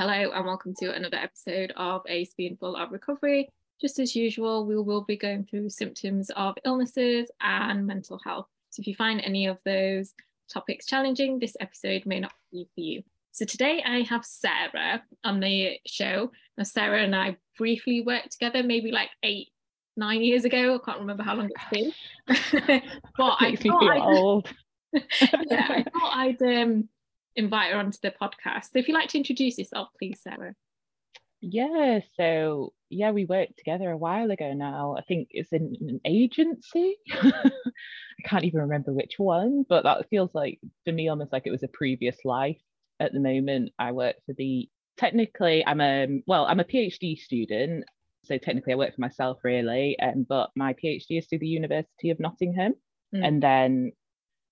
Hello, and welcome to another episode of A Spoonful of Recovery. Just as usual, we will be going through symptoms of illnesses and mental health. So, if you find any of those topics challenging, this episode may not be for you. So, today I have Sarah on the show. Now, Sarah and I briefly worked together maybe like eight, nine years ago. I can't remember how long it's been. but I thought I'd, old. yeah, I thought I'd um, invite her onto the podcast. So if you'd like to introduce yourself, please, Sarah. Yeah, so yeah, we worked together a while ago now. I think it's in an agency. I can't even remember which one, but that feels like for me almost like it was a previous life. At the moment, I work for the technically I'm a well, I'm a PhD student. So technically I work for myself really. Um, but my PhD is through the University of Nottingham. Mm. And then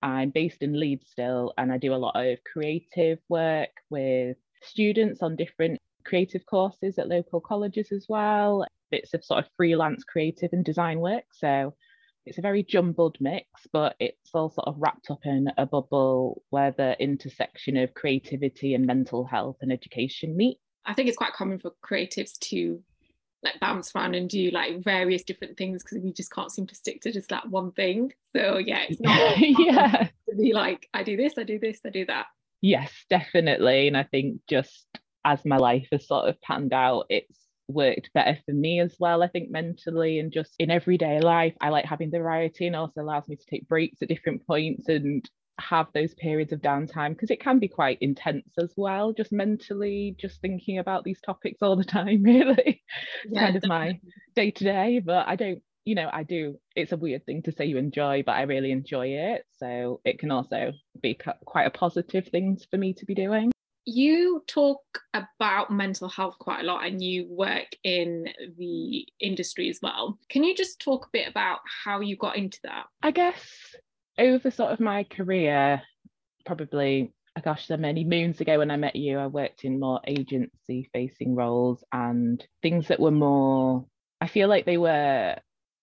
I'm based in Leeds still, and I do a lot of creative work with students on different creative courses at local colleges as well, bits of sort of freelance creative and design work. So it's a very jumbled mix, but it's all sort of wrapped up in a bubble where the intersection of creativity and mental health and education meet. I think it's quite common for creatives to like bounce around and do like various different things because we just can't seem to stick to just that one thing. So yeah, it's not yeah to be like I do this, I do this, I do that. Yes, definitely. And I think just as my life has sort of panned out, it's worked better for me as well. I think mentally and just in everyday life, I like having the variety and also allows me to take breaks at different points and have those periods of downtime because it can be quite intense as well just mentally just thinking about these topics all the time really. Yeah, kind of my day to day but i don't you know i do it's a weird thing to say you enjoy but i really enjoy it. So it can also be quite a positive thing for me to be doing. You talk about mental health quite a lot and you work in the industry as well. Can you just talk a bit about how you got into that? I guess over sort of my career, probably oh gosh, so many moons ago when I met you, I worked in more agency facing roles and things that were more, I feel like they were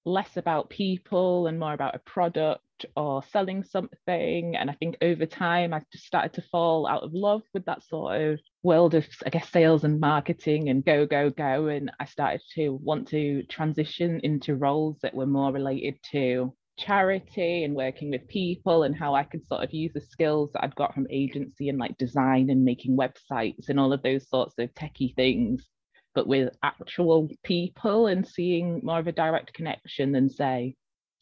less about people and more about a product or selling something. And I think over time, I just started to fall out of love with that sort of world of, I guess, sales and marketing and go, go, go. And I started to want to transition into roles that were more related to charity and working with people and how I could sort of use the skills that I'd got from agency and like design and making websites and all of those sorts of techie things, but with actual people and seeing more of a direct connection than say,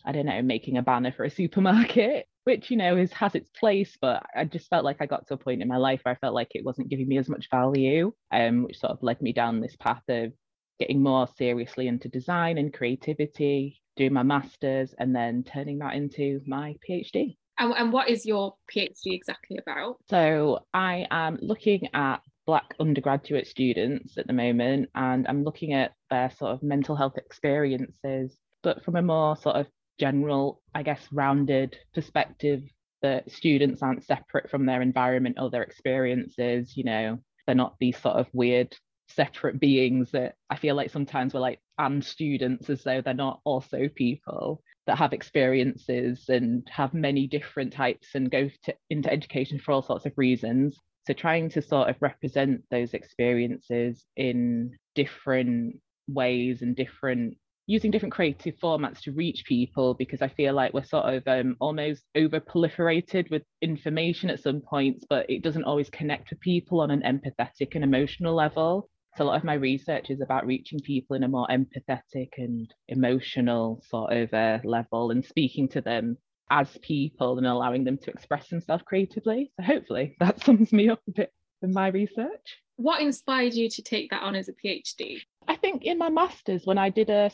I don't know, making a banner for a supermarket, which you know is has its place, but I just felt like I got to a point in my life where I felt like it wasn't giving me as much value, um, which sort of led me down this path of getting more seriously into design and creativity doing my master's and then turning that into my PhD. And, and what is your PhD exactly about? So I am looking at Black undergraduate students at the moment, and I'm looking at their sort of mental health experiences, but from a more sort of general, I guess, rounded perspective that students aren't separate from their environment or their experiences. You know, they're not these sort of weird separate beings that I feel like sometimes we're like and students as though they're not also people that have experiences and have many different types and go to, into education for all sorts of reasons. So trying to sort of represent those experiences in different ways and different using different creative formats to reach people because I feel like we're sort of um, almost over proliferated with information at some points, but it doesn't always connect with people on an empathetic and emotional level. So a lot of my research is about reaching people in a more empathetic and emotional sort of uh, level and speaking to them as people and allowing them to express themselves creatively. So hopefully that sums me up a bit in my research. What inspired you to take that on as a PhD? I think in my master's, when I did a,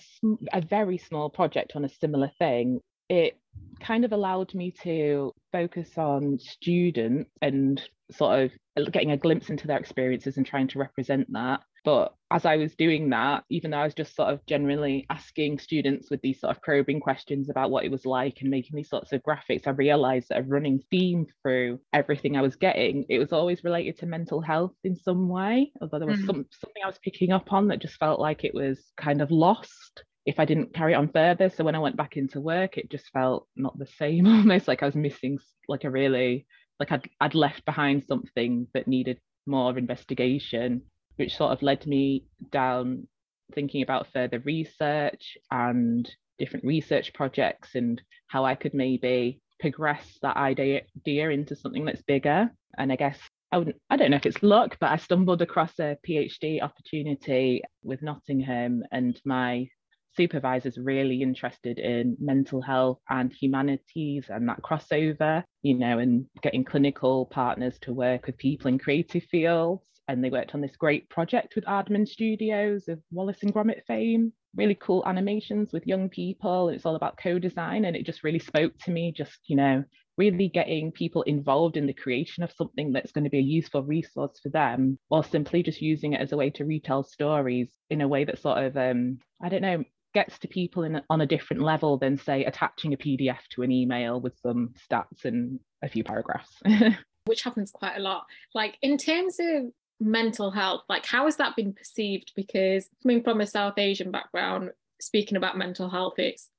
a very small project on a similar thing, it kind of allowed me to focus on students and sort of getting a glimpse into their experiences and trying to represent that. But as I was doing that, even though I was just sort of generally asking students with these sort of probing questions about what it was like and making these sorts of graphics, I realized that a running theme through everything I was getting, it was always related to mental health in some way. Although there was mm. some, something I was picking up on that just felt like it was kind of lost if I didn't carry it on further. So when I went back into work, it just felt not the same, almost like I was missing like a really like I'd I'd left behind something that needed more investigation. Which sort of led me down thinking about further research and different research projects and how I could maybe progress that idea into something that's bigger. And I guess I wouldn't, I don't know if it's luck, but I stumbled across a PhD opportunity with Nottingham, and my supervisor's really interested in mental health and humanities and that crossover, you know, and getting clinical partners to work with people in creative fields. And they worked on this great project with Aardman Studios of Wallace and Gromit fame really cool animations with young people. It's all about co-design, and it just really spoke to me. Just you know, really getting people involved in the creation of something that's going to be a useful resource for them, or simply just using it as a way to retell stories in a way that sort of um, I don't know gets to people in, on a different level than say attaching a PDF to an email with some stats and a few paragraphs. Which happens quite a lot. Like in terms of mental health like how has that been perceived? Because coming from a south asian background speaking about mental health it's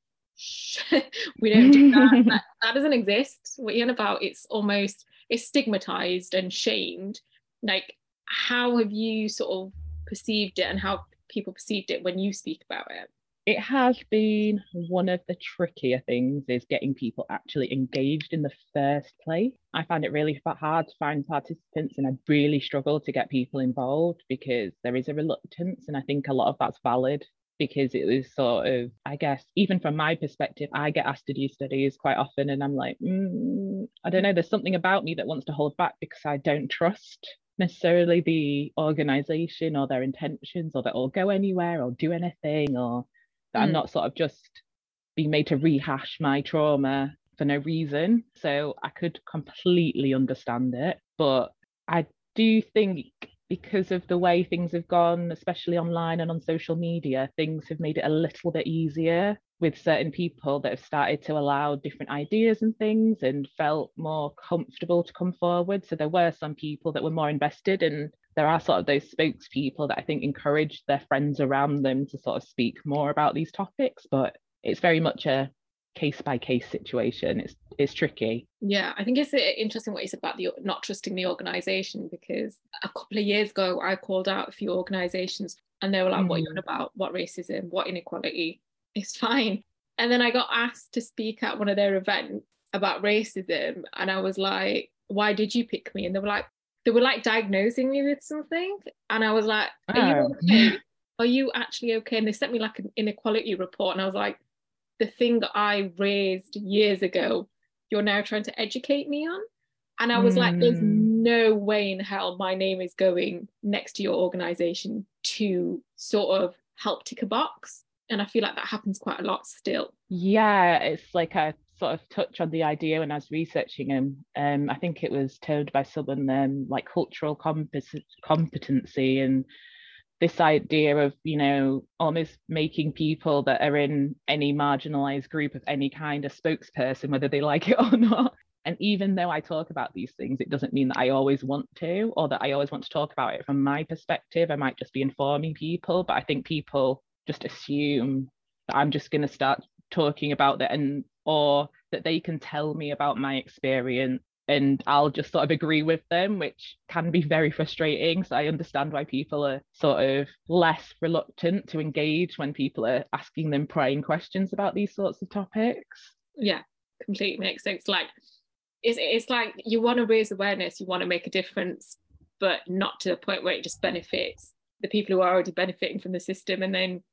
we don't do that. that that doesn't exist. What you're about it's almost it's stigmatized and shamed. Like how have you sort of perceived it and how people perceived it when you speak about it it has been one of the trickier things is getting people actually engaged in the first place. I find it really hard to find participants and I really struggle to get people involved because there is a reluctance and I think a lot of that's valid because it was sort of, I guess, even from my perspective, I get asked to do studies quite often, and I'm like, mm, I don't know, there's something about me that wants to hold back because I don't trust necessarily the organization or their intentions or that will go anywhere or do anything or that mm. I'm not sort of just being made to rehash my trauma for no reason. So I could completely understand it. But I do think because of the way things have gone, especially online and on social media, things have made it a little bit easier with certain people that have started to allow different ideas and things and felt more comfortable to come forward. So there were some people that were more invested and there are sort of those spokespeople that I think encourage their friends around them to sort of speak more about these topics, but it's very much a case by case situation. It's it's tricky. Yeah, I think it's interesting what you said about the not trusting the organisation because a couple of years ago I called out a few organisations and they were like, mm. "What are you on mm. about? What racism? What inequality? It's fine." And then I got asked to speak at one of their events about racism, and I was like, "Why did you pick me?" And they were like, they were like diagnosing me with something and i was like are oh. you okay are you actually okay and they sent me like an inequality report and i was like the thing that i raised years ago you're now trying to educate me on and i was mm. like there's hmm. no way in hell my name is going next to your organization to sort of help tick a box and i feel like that happens quite a lot still. Yeah it's like a sort of touch on the idea when I was researching him. Um, I think it was termed by someone um, like cultural competency and this idea of you know almost making people that are in any marginalized group of any kind a spokesperson whether they like it or not. And even though i talk about these things it doesn't mean that i always want to or that i always want to talk about it from my perspective. I might just be informing people but i think people just assume that i'm just going to start talking about that and or that they can tell me about my experience and I'll just sort of agree with them, which can be very frustrating. So I understand why people are sort of less reluctant to engage when people are asking them prying questions about these sorts of topics. Yeah, completely makes sense. Like it's it's like you want to raise awareness, you want to make a difference, but not to the point where it just benefits the people who are already benefiting from the system and then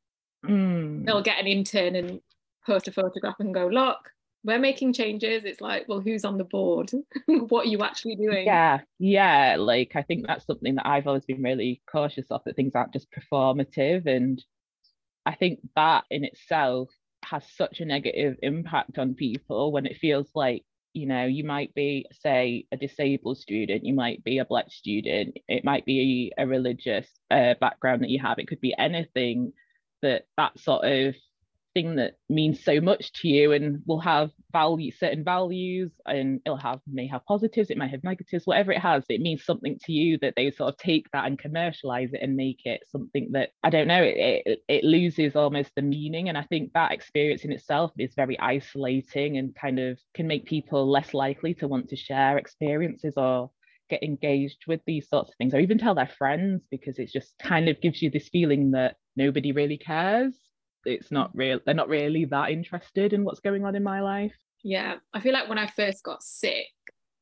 mm. they'll get an intern and post a photograph and go, look, we're making changes. It's like, well, who's on the board? what are you actually doing? Yeah, yeah. Like I think that's something that I've always been really cautious of that things aren't just performative. And I think that in itself has such a negative impact on people when it feels like you know you might be say a disabled student you might be a black student it might be a religious uh, background that you have it could be anything that that sort of thing that means so much to you and will have value certain values and it'll have may have positives it might have negatives whatever it has it means something to you that they sort of take that and commercialize it and make it something that i don't know it, it, it loses almost the meaning. And i think that experience in itself is very isolating and kind of can make people less likely to want to share experiences or get engaged with these sorts of things or even tell their friends because it just kind of gives you this feeling that nobody really cares. It's not real they're not really that interested in what's going on in my life. Yeah i feel like when i first got sick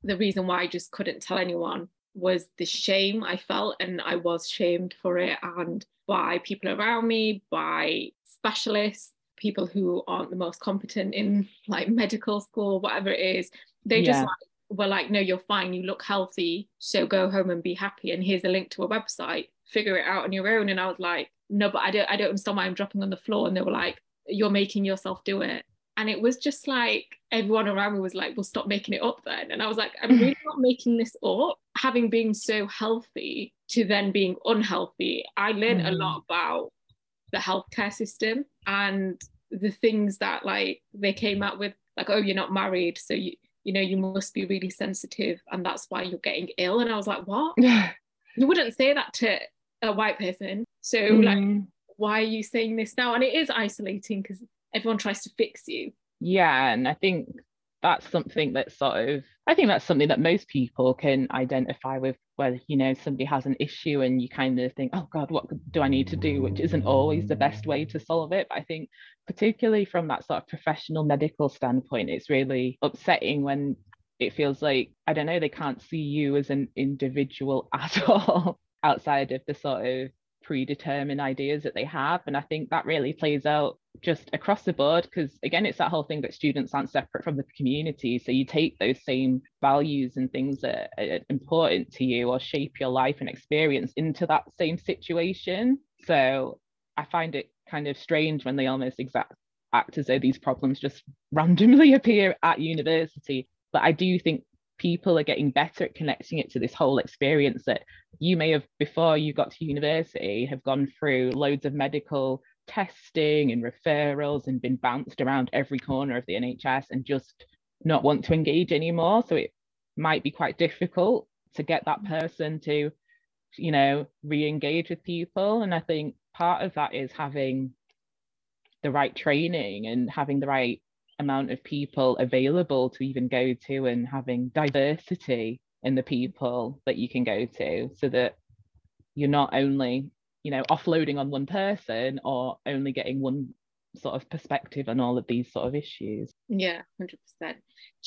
the reason why i just couldn't tell anyone was the shame i felt and i was shamed for it and by people around me by specialists people who aren't the most competent in like medical school whatever it is. They yeah. just like were like no you're fine you look healthy so go home and be happy and here's a link to a website figure it out on your own. And i was like no but i don't i don't understand why i'm dropping on the floor. And they were like you're making yourself do it. And it was just like everyone around me was like well stop making it up then. And i was like i'm really not making this up. Having been so healthy to then being unhealthy i learned mm. a lot about the healthcare system and the things that like they came out with like oh you're not married so you you know you must be really sensitive and that's why you're getting ill. And i was like what? You wouldn't say that to a white person. So mm. like why are you saying this now? And it is isolating because everyone tries to fix you. Yeah and i think that's something that sort of i think that's something that most people can identify with where you know somebody has an issue and you kind of think oh god what do i need to do which isn't always the best way to solve it but i think particularly from that sort of professional medical standpoint it's really upsetting when it feels like i don't know they can't see you as an individual at all outside of the sort of predetermined ideas that they have. And I think that really plays out just across the board because, again, it's that whole thing that students aren't separate from the community. So you take those same values and things that are important to you or shape your life and experience into that same situation. So I find it kind of strange when they almost exact act as though these problems just randomly appear at university. But I do think people are getting better at connecting it to this whole experience that you may have before you got to university have gone through loads of medical testing and referrals and been bounced around every corner of the NHS and just not want to engage anymore. So it might be quite difficult to get that mm. person to you know re-engage with people. And i think part of that is having the right training and having the right amount of people available to even go to and having diversity in the people that you can go to so that you're not only you know offloading on one person or only getting one sort of perspective on all of these sort of issues yeah 100%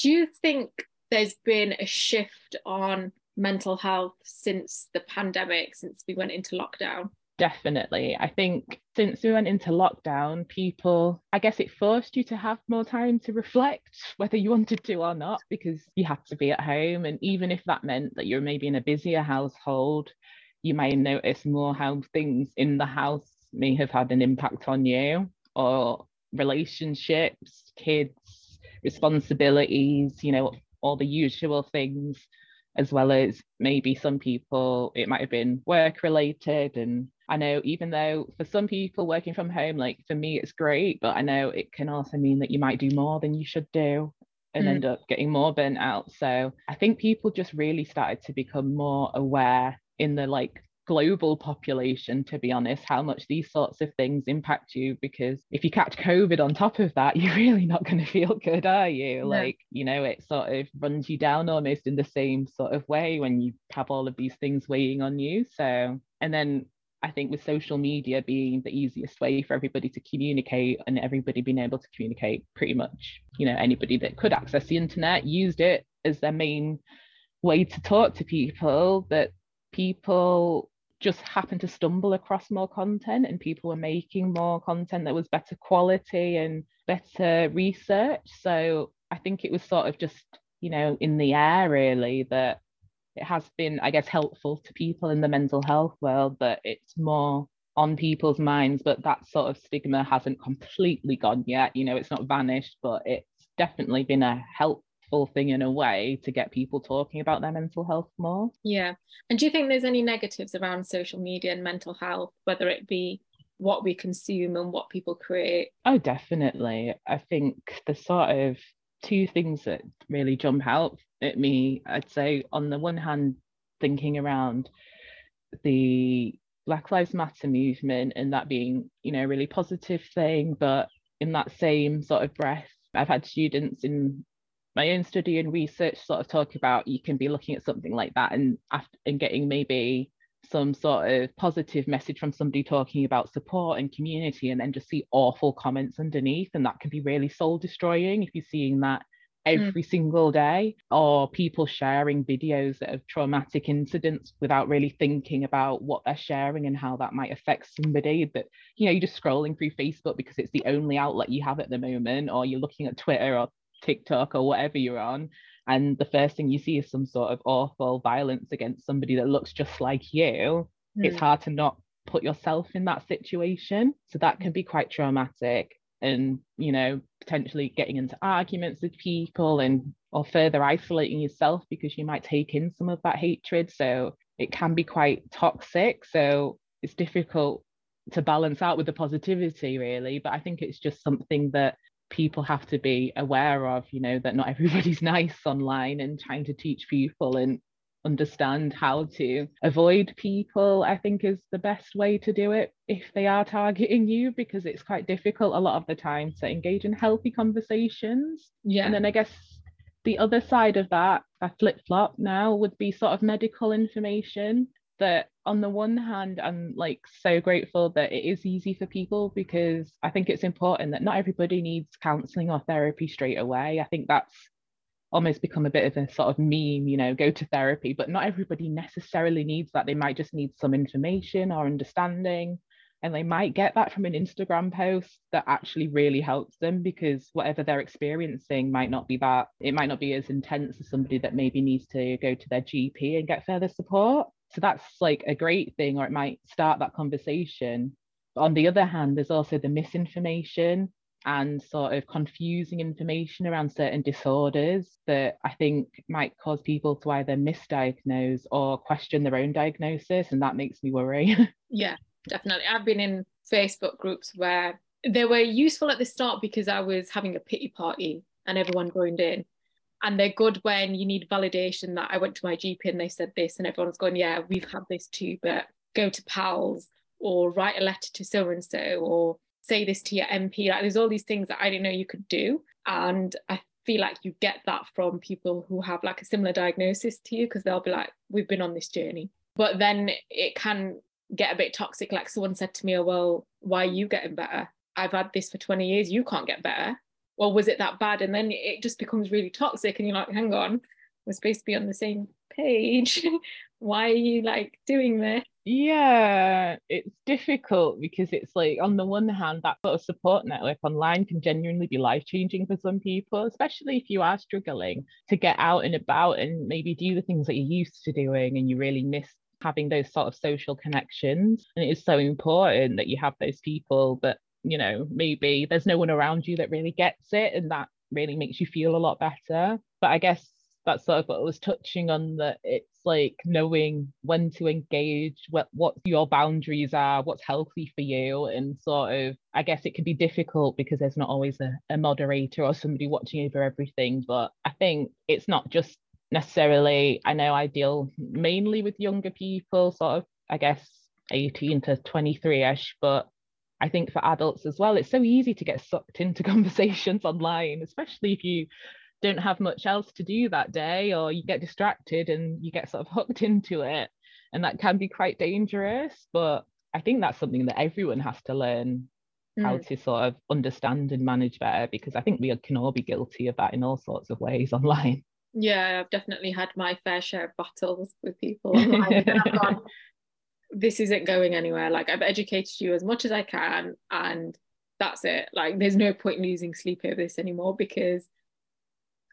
do you think there's been a shift on mental health since the pandemic since we went into lockdown Definitely. I think since we went into lockdown, people, I guess it forced you to have more time to reflect whether you wanted to or not, because you had to be at home. And even if that meant that you're maybe in a busier household, you may notice more how things in the house may have had an impact on you or relationships, kids, responsibilities, you know, all the usual things as well as maybe some people it might have been work related and I know even though for some people working from home, like for me, it's great, but I know it can also mean that you might do more than you should do and mm. end up getting more burnt out. So I think people just really started to become more aware in the like global population, to be honest, how much these sorts of things impact you. Because if you catch COVID on top of that, you're really not going to feel good, are you? No. Like, you know, it sort of runs you down almost in the same sort of way when you have all of these things weighing on you. So, and then I think with social media being the easiest way for everybody to communicate and everybody being able to communicate pretty much, you know, anybody that could access the internet used it as their main way to talk to people, that people just happened to stumble across more content and people were making more content that was better quality and better research. So I think it was sort of just, you know, in the air really that it has been, I guess, helpful to people in the mental health world that it's more on people's minds, but that sort of stigma hasn't completely gone yet. You know, it's not vanished, but it's definitely been a helpful thing in a way to get people talking about their mental health more. Yeah. And do you think there's any negatives around social media and mental health, whether it be what we consume and what people create? Oh, definitely. I think the sort of two things that really jump out at me. I'd say, on the one hand, thinking around the Black Lives Matter movement and that being, you know, a really positive thing, but in that same sort of breath, I've had students in my own study and research sort of talk about you can be looking at something like that and after and getting maybe some sort of positive message from somebody talking about support and community and then just see awful comments underneath and that can be really soul destroying if you're seeing that Mm. every mm. single day, or people sharing videos of traumatic incidents without really thinking about what they're sharing and how that might affect somebody. That, you know, you're just scrolling through Facebook because it's the only outlet you have at the moment, or you're looking at Twitter or TikTok or whatever you're on. And the first thing you see is some sort of awful violence against somebody that looks just like you. Mm. It's hard to not put yourself in that situation. So that can be quite traumatic and you know potentially getting into arguments with people and or further isolating yourself because you might take in some of that hatred so it can be quite toxic so it's difficult to balance out with the positivity really but i think it's just something that people have to be aware of you know that not everybody's nice online and trying to teach people and understand how to avoid people, I think is the best way to do it if they are targeting you, because it's quite difficult a lot of the time to engage in healthy conversations. Yeah. And then I guess the other side of that, a flip flop now, would be sort of medical information. That on the one hand, I'm like so grateful that it is easy for people because I think it's important that not everybody needs counseling or therapy straight away. I think that's almost become a bit of a sort of meme, you know, go to therapy, but not everybody necessarily needs that. They might just need some information or understanding. And they might get that from an Instagram post that actually really helps them because whatever they're experiencing might not be that, it might not be as intense as somebody that maybe needs to go to their GP and get further support. So that's like a great thing, or it might start that conversation. But on the other hand, there's also the misinformation and sort of confusing information around certain disorders that I think might cause people to either misdiagnose or question their own diagnosis. And that makes me worry. yeah, definitely. I've been in Facebook groups where they were useful at the start because I was having a pity party and everyone joined in. And they're good when you need validation that I went to my GP and they said this, and everyone's going, Yeah, we've had this too, but go to PALS or write a letter to so and so or say this to your MP. Like there's all these things that I didn't know you could do. And I feel like you get that from people who have like a similar diagnosis to you because they'll be like, we've been on this journey. But then it can get a bit toxic. Like someone said to me, oh, well, why are you getting better? I've had this for 20 years. You can't get better. Well, was it that bad? And then it just becomes really toxic. And you're like, hang on, we're supposed to be on the same page. why are you like doing this? Yeah, it's difficult because it's like, on the one hand, that sort of support network online can genuinely be life changing for some people, especially if you are struggling to get out and about and maybe do the things that you're used to doing and you really miss having those sort of social connections. And it is so important that you have those people that, you know, maybe there's no one around you that really gets it and that really makes you feel a lot better. But I guess that's sort of what I was touching on that it's like knowing when to engage, what what your boundaries are, what's healthy for you, and sort of I guess it can be difficult because there's not always a, a moderator or somebody watching over everything. But I think it's not just necessarily I know I deal mainly with younger people, sort of I guess 18 to 23ish, but I think for adults as well, it's so easy to get sucked into conversations online, especially if you don't have much else to do that day or you get distracted and you get sort of hooked into it and that can be quite dangerous but i think that's something that everyone has to learn mm. how to sort of understand and manage better because i think we can all be guilty of that in all sorts of ways online yeah i've definitely had my fair share of battles with people online gone, this isn't going anywhere like i've educated you as much as i can and that's it like there's no point losing sleep over this anymore because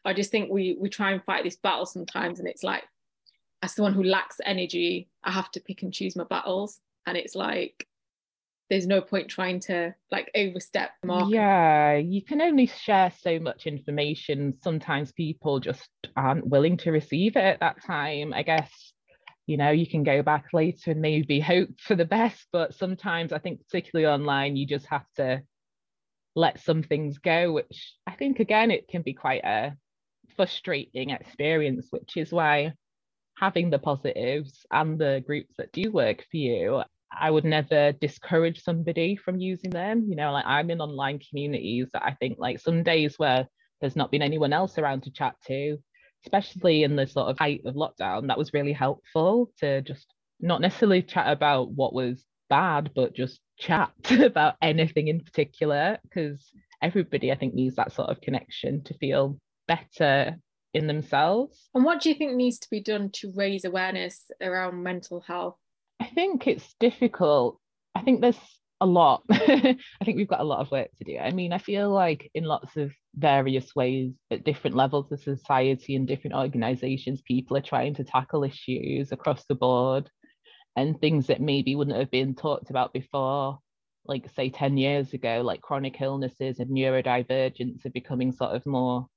I just think we we try and fight this battle sometimes, and it's like, as someone who lacks energy, I have to pick and choose my battles, and it's like there's no point trying to like overstep mark. Yeah, you can only share so much information. Sometimes people just aren't willing to receive it at that time. I guess, you know, you can go back later and maybe hope for the best, but sometimes I think, particularly online, you just have to let some things go, which I think, again, it can be quite a frustrating experience, which is why having the positives and the groups that do work for you, I would never discourage somebody from using them. You know, like I'm in online communities that I think like some days where there's not been anyone else around to chat to, especially in the sort of height of lockdown. That was really helpful to just not necessarily chat about what was bad, but just chat about anything in particular, because everybody, I think, needs that sort of connection to feel better in themselves. And what do you think needs to be done to raise awareness around mental health? I think it's difficult. I think there's a lot. I think we've got a lot of work to do. I mean, I feel like in lots of various ways at different levels of society and different organizations, people are trying to tackle issues across the board and things that maybe wouldn't have been talked about before, like say 10 years ago, like chronic illnesses and neurodivergence are becoming sort of more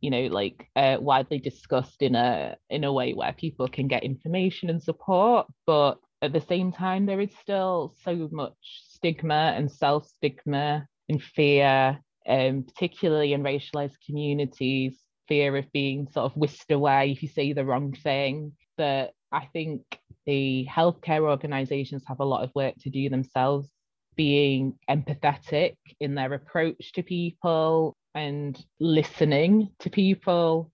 you know like uh, widely discussed in a in a way where people can get information and support but at the same time, there is still so much stigma and self stigma and fear, um, particularly in racialized communities, fear of being sort of whisked away if you say the wrong thing. That I think the healthcare organizations have a lot of work to do themselves, being empathetic in their approach to people and listening to people,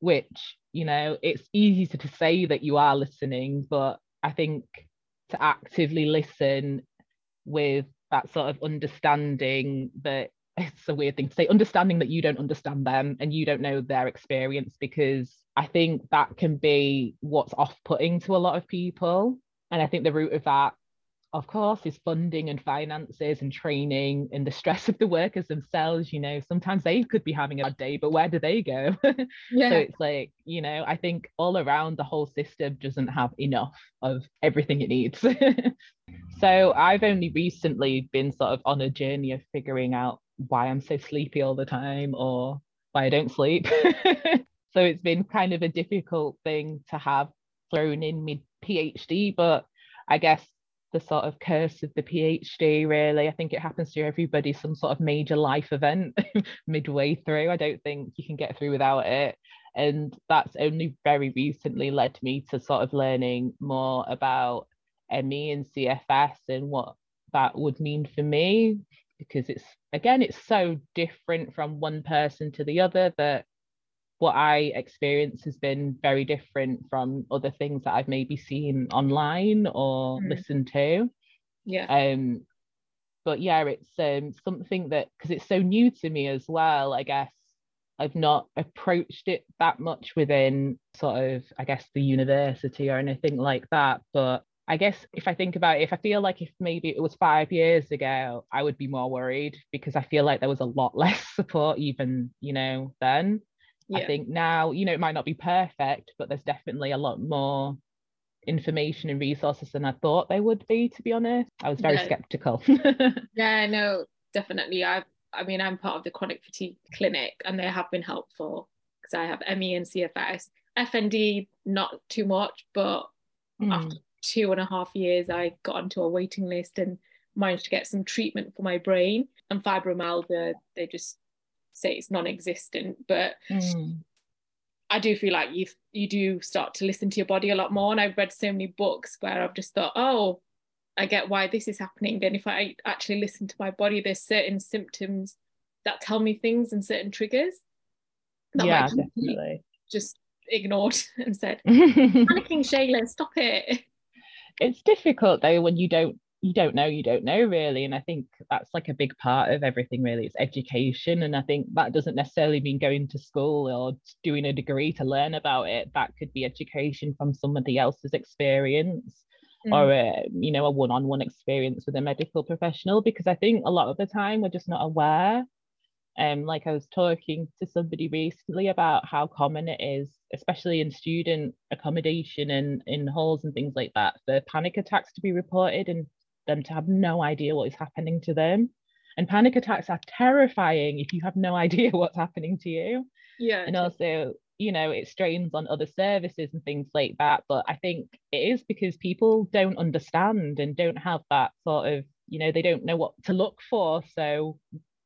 which, you know, it's easy to, to say that you are listening, but I think to actively listen with that sort of understanding that it's a weird thing to say understanding that you don't understand them and you don't know their experience because i think that can be what's off-putting to a lot of people. And i think the root of that of course, is funding and finances and training and the stress of the workers themselves. You know, sometimes they could be having a bad day, but where do they go? yeah. So it's like, you know, I think all around the whole system doesn't have enough of everything it needs. so I've only recently been sort of on a journey of figuring out why I'm so sleepy all the time or why I don't sleep. so it's been kind of a difficult thing to have thrown in mid PhD, but I guess the sort of curse of the PhD, really. I think it happens to everybody, some sort of major life event midway through. I don't think you can get through without it. And that's only very recently led me to sort of learning more about ME and CFS and what that would mean for me. Because it's, again, it's so different from one person to the other that what I experience has been very different from other things that I've maybe seen online or mm. listened to. Yeah. Um, but yeah, it's um something that because it's so new to me as well. I guess I've not approached it that much within sort of I guess the university or anything like that. But I guess if I think about it, if I feel like if maybe it was five years ago, I would be more worried because I feel like there was a lot less support even, you know, then. Yeah. I think now, you know, it might not be perfect, but there's definitely a lot more information and resources than I thought there would be, to be honest. I was very skeptical. yeah, no, definitely. I I mean, I'm part of the chronic fatigue clinic and they have been helpful because I have ME and CFS. FND, not too much, but mm. after two and a half years, I got onto a waiting list and managed to get some treatment for my brain. And fibromyalgia, they just say it's non-existent but mm. I do feel like you you do start to listen to your body a lot more. And I've read so many books where I've just thought oh I get why this is happening. And if I actually listen to my body there's certain symptoms that tell me things and certain triggers that yeah definitely. just ignored and said panicking Shayla stop it. It's difficult though when you don't you don't know you don't know really and i think that's like a big part of everything really it's education and i think that doesn't necessarily mean going to school or doing a degree to learn about it that could be education from somebody else's experience mm. or a, you know a one-on-one experience with a medical professional because i think a lot of the time we're just not aware um, like I was talking to somebody recently about how common it is, especially in student accommodation and in halls and things like that, for panic attacks to be reported and them to have no idea what is happening to them. And panic attacks are terrifying if you have no idea what's happening to you. Yeah. And also, you know, it strains on other services and things like that. But I think it is because people don't understand and don't have that sort of, you know, they don't know what to look for. So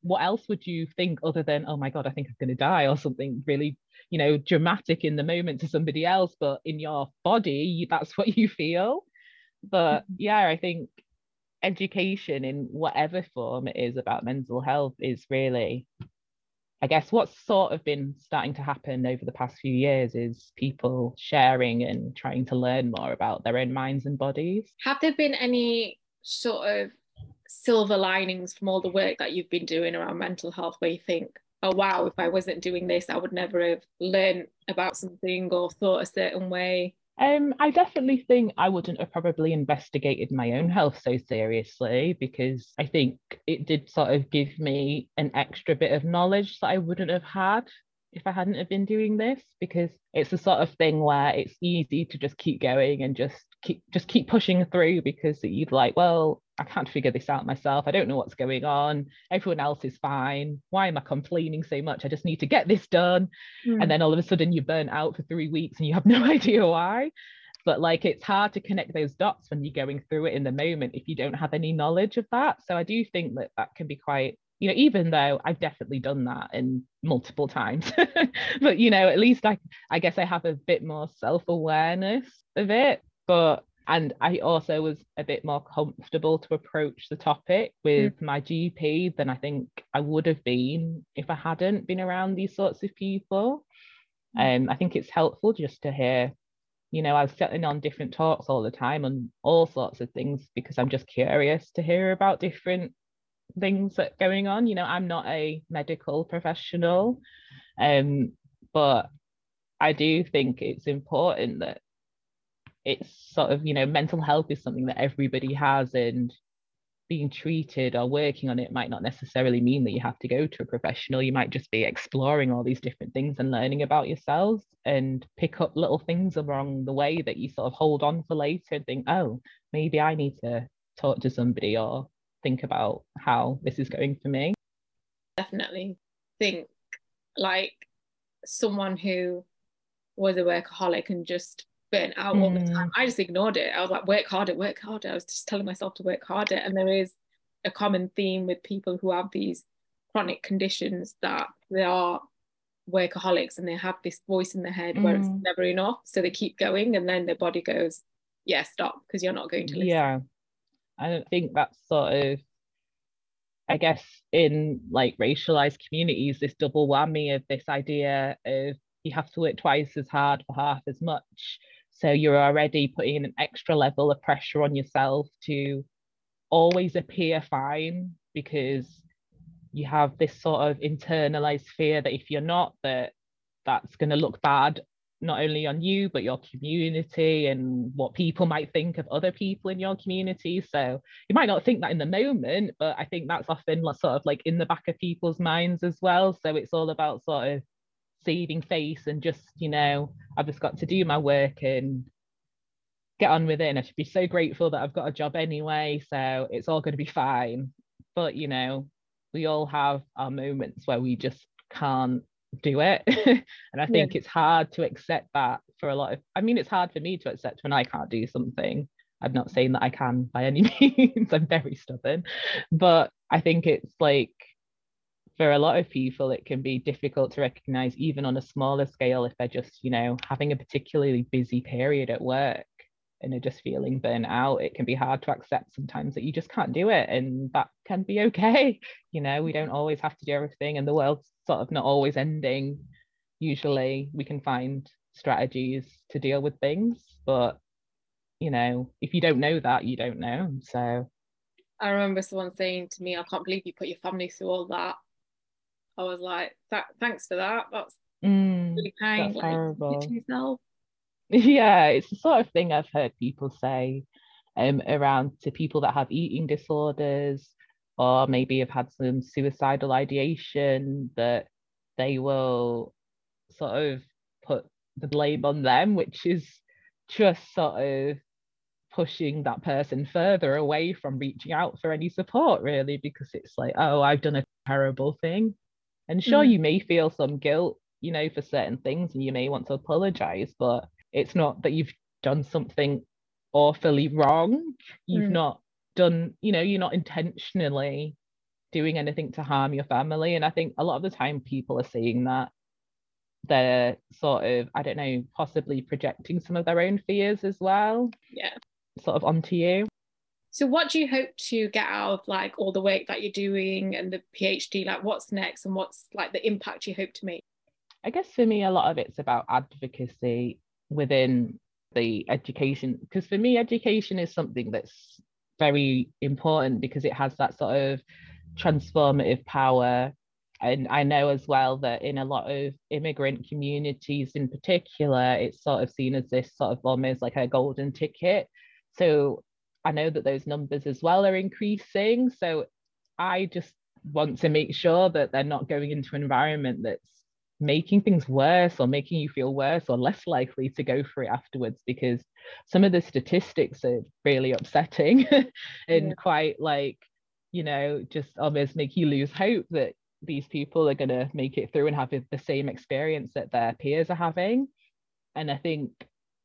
what else would you think other than, oh my God, I think I'm going to die or something really, you know, dramatic in the moment to somebody else, but in your body, that's what you feel. But mm-hmm. yeah, I think education in whatever form it is about mental health is really I guess what's sort of been starting to happen over the past few years is people sharing and trying to learn more about their own minds and bodies. Have there been any sort of silver linings from all the work that you've been doing around mental health where you think, oh wow, if I wasn't doing this, I would never have learned about something or thought a certain way? Um, I definitely think I wouldn't have probably investigated my own health so seriously because I think it did sort of give me an extra bit of knowledge that I wouldn't have had if I hadn't have been doing this because it's the sort of thing where it's easy to just keep going and just keep just keep pushing through because you'd like, well, I can't figure this out myself. I don't know what's going on. Everyone else is fine. Why am I complaining so much? I just need to get this done. Mm. And then all of a sudden you're burnt out for three weeks and you have no idea why. But like it's hard to connect those dots when you're going through it in the moment if you don't have any knowledge of that. So I do think that that can be quite you know even though i've definitely done that in multiple times but you know at least i i guess i have a bit more self-awareness of it but and I also was a bit more comfortable to approach the topic with mm. my GP than I think I would have been if I hadn't been around these sorts of people. Mm. Um, I think it's helpful just to hear, you know, I was sitting on different talks all the time on all sorts of things because I'm just curious to hear about different things that going on. You know, I'm not a medical professional, um, but I do think it's important that it's sort of you know mental health is something that everybody has and being treated or working on it might not necessarily mean that you have to go to a professional. You might just be exploring all these different things and learning about yourselves and pick up little things along the way that you sort of hold on for later and think oh maybe i need to talk to somebody or think about how this is going for me. Definitely think like someone who was a workaholic and just burnt out all the time. Mm. I just ignored it. I was like, work harder, work harder. I was just telling myself to work harder. And there is a common theme with people who have these chronic conditions that they are workaholics and they have this voice in their head mm. where it's mm. never enough. So they keep going and then their body goes, yeah, stop, because you're not going to listen. Yeah. I don't think that's sort of I guess in like racialized communities, this double whammy of this idea of you have to work twice as hard for half as much. So you're already putting an extra level of pressure on yourself to always appear fine because you have this sort of internalized fear that if you're not, that that's going to look bad not only on you but your community and what people might think of other people in your community. So you might not think that in the moment but i think that's often sort of like in the back of people's minds as well. So it's all about sort of saving face and just you know i've just got to do my work and get on with it. And i should be so grateful that i've got a job anyway so it's all going to be fine. But you know we all have our moments where we just can't do it. And i think yeah. it's hard to accept that for a lot of i mean it's hard for me to accept when i can't do something. I'm not saying that i can by any means i'm very stubborn. But i think it's like for a lot of people, it can be difficult to recognize, even on a smaller scale, if they're just, you know, having a particularly busy period at work and are just feeling burnt out. It can be hard to accept sometimes that you just can't do it, and that can be okay. You know, we don't always have to do everything, and the world's sort of not always ending. Usually, we can find strategies to deal with things, but you know, if you don't know that, you don't know. So I remember someone saying to me, I can't believe you put your family through all that. I was like, thanks for that. That's mm, really kind. That's like, horrible. Yeah, it's the sort of thing I've heard people say um, around to people that have eating disorders or maybe have had some suicidal ideation that they will sort of put the blame on them, which is just sort of pushing that person further away from reaching out for any support, really, because it's like, oh, I've done a terrible thing. And sure, mm. you may feel some guilt, you know, for certain things and you may want to apologize, but it's not that you've done something awfully wrong. You've mm. not done, you know, you're not intentionally doing anything to harm your family. And I think a lot of the time people are seeing that they're sort of, I don't know, possibly projecting some of their own fears as well. Yeah. Sort of onto you. So what do you hope to get out of like all the work that you're doing and the PhD? Like what's next and what's like the impact you hope to make? I guess for me, a lot of it's about advocacy within the education, because for me, education is something that's very important because it has that sort of transformative power. And I know as well that in a lot of immigrant communities in particular, it's sort of seen as this sort of almost like a golden ticket. So I know that those numbers as well are increasing. So I just want to make sure that they're not going into an environment that's making things worse or making you feel worse or less likely to go for it afterwards because some of the statistics are really upsetting and yeah. quite like you know just almost make you lose hope that these people are going to make it through and have the same experience that their peers are having and i think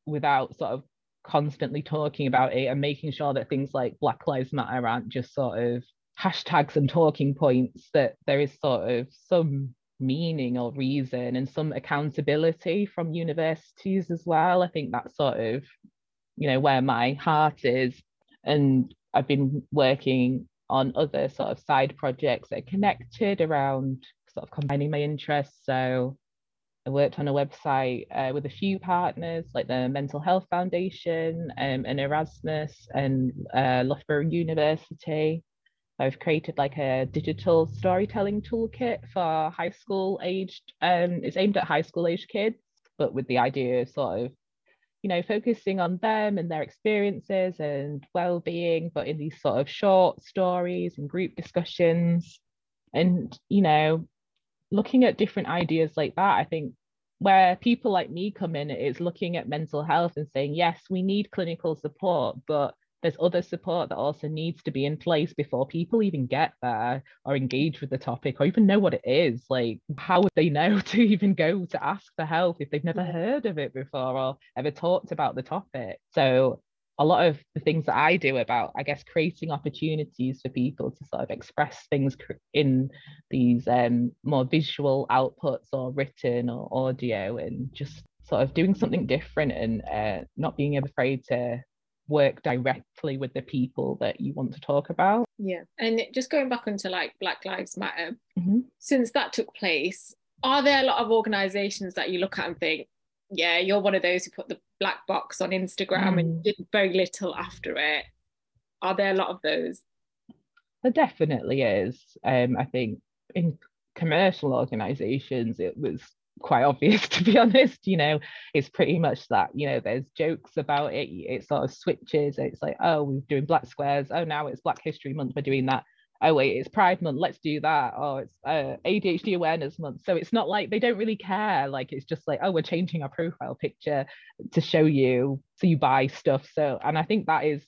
without sort of constantly talking about it and making sure that things like Black Lives Matter aren't just sort of hashtags and talking points, that there is sort of some meaning or reason and some accountability from universities as well. I think that's sort of, you know, where my heart is. And I've been working on other sort of side projects that are connected around sort of combining my interests. So I worked on a website uh, with a few partners like the Mental Health Foundation um, and Erasmus and uh, Loughborough University. I've created like a digital storytelling toolkit for high school aged, um, it's aimed at high school aged kids, but with the idea of sort of, you know, focusing on them and their experiences and well-being, but in these sort of short stories and group discussions. And, you know, looking at different ideas like that, I think where people like me come in is looking at mental health and saying, yes, we need clinical support, but there's other support that also needs to be in place before people even get there or engage with the topic or even know what it is. Like, how would they know to even go to ask for help if they've never mm. heard of it before or ever talked about the topic? So, a lot of the things that I do about, I guess, creating opportunities for people to sort of express things in these um, more visual outputs or written or audio and just sort of doing something different and uh, not being afraid to work directly with the people that you want to talk about. Yeah. And just going back onto like Black Lives Matter, mm-hmm. since that took place, are there a lot of organizations that you look at and think, yeah, you're one of those who put the black box on Instagram mm. and did very little after it. Are there a lot of those? There definitely is. Um, I think in commercial organizations, it was quite obvious to be honest you know it's pretty much that you know there's jokes about it it sort of switches it's like oh we're doing black squares oh now it's black history month we're doing that oh wait it's pride month let's do that or it's uh, adhd awareness month so it's not like they don't really care like it's just like oh we're changing our profile picture to show you so you buy stuff so and i think that is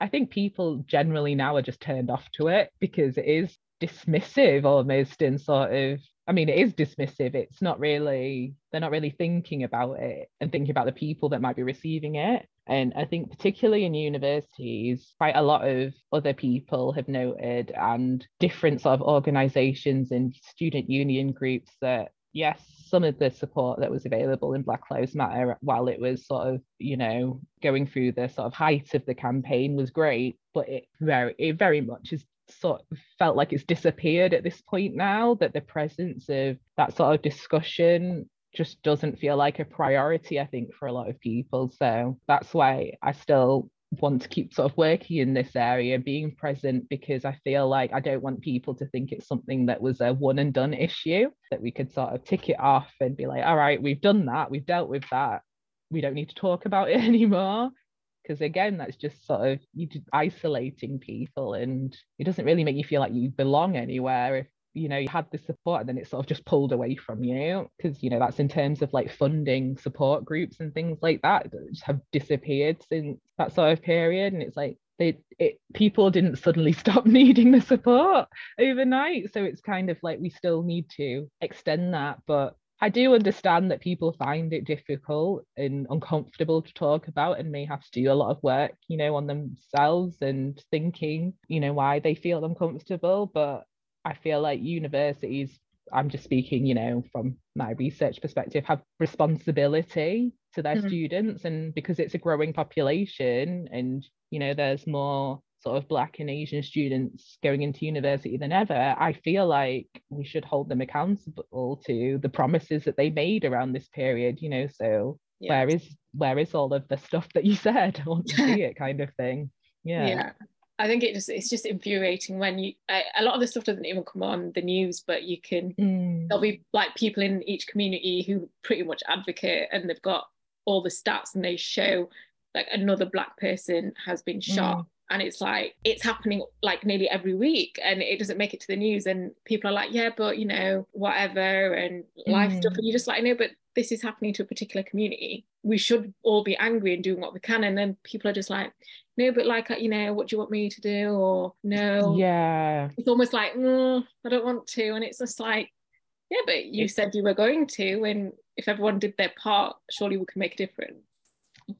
i think people generally now are just turned off to it because it is dismissive almost in sort of I mean, it is dismissive. It's not really, they're not really thinking about it and thinking about the people that might be receiving it. And I think, particularly in universities, quite a lot of other people have noted, and different sort of organizations and student union groups, that yes, some of the support that was available in Black Lives Matter while it was sort of, you know, going through the sort of height of the campaign was great, but it very, it very much is sort of felt like it's disappeared at this point now that the presence of that sort of discussion just doesn't feel like a priority i think for a lot of people. So that's why i still want to keep sort of working in this area being present because i feel like i don't want people to think it's something that was a one and done issue that we could sort of tick it off and be like all right we've done that we've dealt with that. We don't need to talk about it anymore. Because again that's just sort of you isolating people and it doesn't really make you feel like you belong anywhere if you know you had the support and then it sort of just pulled away from you because you know that's in terms of like funding support groups and things like that just have disappeared since that sort of period. And it's like they it people didn't suddenly stop needing the support overnight. So it's kind of like we still need to extend that. But I do understand that people find it difficult and uncomfortable to talk about and may have to do a lot of work, you know, on themselves and thinking, you know, why they feel uncomfortable. But I feel like universities, I'm just speaking, you know, from my research perspective, have responsibility to their mm-hmm. students. And because it's a growing population and, you know, there's more sort of black and asian students going into university than ever i feel like we should hold them accountable to the promises that they made around this period you know so yeah. where is where is all of the stuff that you said i want to see it kind of thing yeah yeah I think it just it's just infuriating when you a lot of the stuff doesn't even come on the news, but you can mm. there'll be like people in each community who pretty much advocate and they've got all the stats and they show like another black person has been shot mm. and it's like it's happening like nearly every week and it doesn't make it to the news and people are like yeah but you know whatever and life mm. stuff and you're just like no but this is happening to a particular community we should all be angry and doing what we can and then people are just like no but like you know what do you want me to do? Or no. Yeah. It's almost like mm, i don't want to. And it's just like yeah but you said you were going to and if everyone did their part surely we can make a difference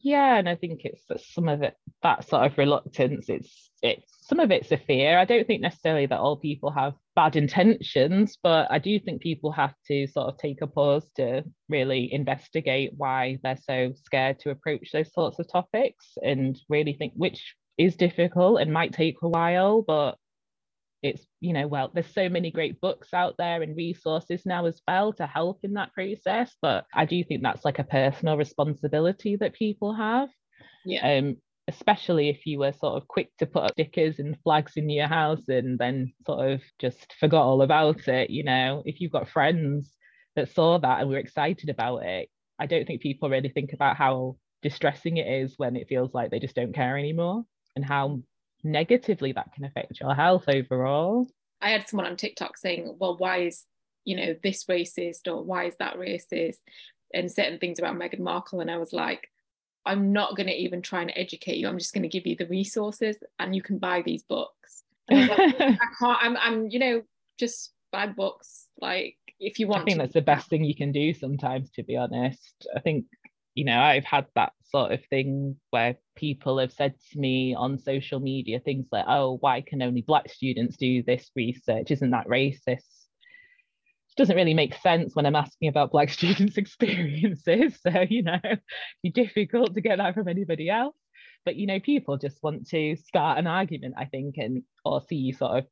yeah and i think it's some of it that sort of reluctance it's it's some of it's a fear. I don't think necessarily that all people have bad intentions but i do think people have to sort of take a pause to really investigate why they're so scared to approach those sorts of topics and really think which is difficult and might take a while but it's you know well there's so many great books out there and resources now as well to help in that process but i do think that's like a personal responsibility that people have. Yeah. Um especially if you were sort of quick to put up stickers and flags in your house and then sort of just forgot all about it you know if you've got friends that saw that and were excited about it i don't think people really think about how distressing it is when it feels like they just don't care anymore and how negatively that can affect your health overall. I had someone on TikTok saying, well, why is, you know, this racist or why is that racist? And certain things about Meghan Markle. And I was like, I'm not going to even try and educate you. I'm just going to give you the resources and you can buy these books. I, like, I can't, I'm, I'm, you know, just buy books. Like if you want I think to. that's the best thing you can do sometimes, to be honest. I think you know, I've had that sort of thing where people have said to me on social media things like, oh, why can only Black students do this research? Isn't that racist? It doesn't really make sense when I'm asking about Black students' experiences. So, you know, it'd be difficult to get that from anybody else. But, you know, people just want to start an argument, I think, and or see you sort of.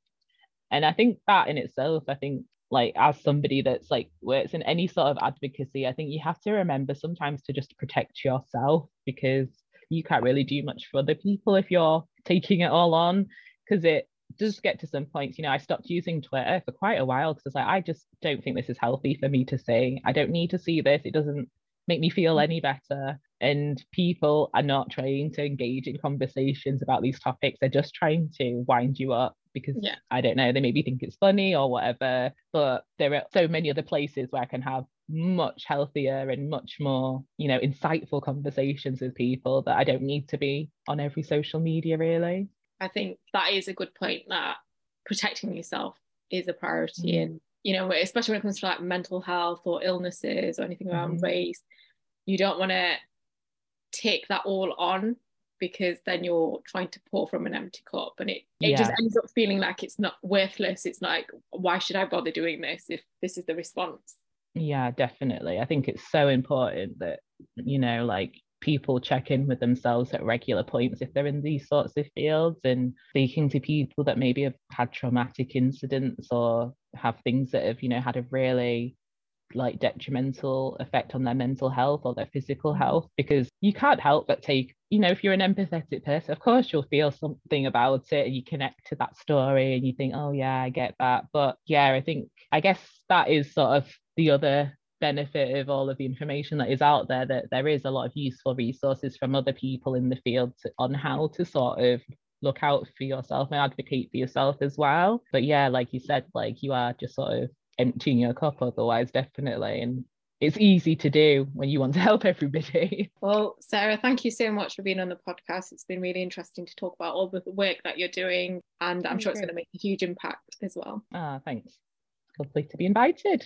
And I think that in itself, I think like as somebody that's like works in any sort of advocacy i think you have to remember sometimes to just protect yourself because you can't really do much for other people if you're taking it all on. Because it does get to some points you know i stopped using twitter for quite a while because like i just don't think this is healthy for me to say. I don't need to see this. It doesn't make me feel any better. And people are not trying to engage in conversations about these topics. They're just trying to wind you up because yeah. I don't know, they maybe think it's funny or whatever. But there are so many other places where I can have much healthier and much more, you know, insightful conversations with people that I don't need to be on every social media, really. I think that is a good point that protecting yourself is a priority. Mm. And, you know, especially when it comes to like mental health or illnesses or anything around mm. race, you don't want to take that all on because then you're trying to pour from an empty cup and it, it yeah. just ends up feeling like it's not worthless it's like why should i bother doing this if this is the response yeah definitely i think it's so important that you know like people check in with themselves at regular points if they're in these sorts of fields and speaking to people that maybe have had traumatic incidents or have things that have you know had a really like detrimental effect on their mental health or their physical mm-hmm. health because you can't help but take you know if you're an empathetic person of course you'll feel something about it and you connect to that story and you think oh yeah i get that. But yeah i think i guess that is sort of the other benefit of all of the information that is out there that there is a lot of useful resources from other people in the field to, on how to sort of look out for yourself and advocate for yourself as well. But yeah like you said like you are just sort of emptying your cup otherwise definitely. And it's easy to do when you want to help everybody. Well sarah thank you so much for being on the podcast. It's been really interesting to talk about all the work that you're doing and i'm sure it's going to make a huge impact as well. Ah thanks. Lovely to be invited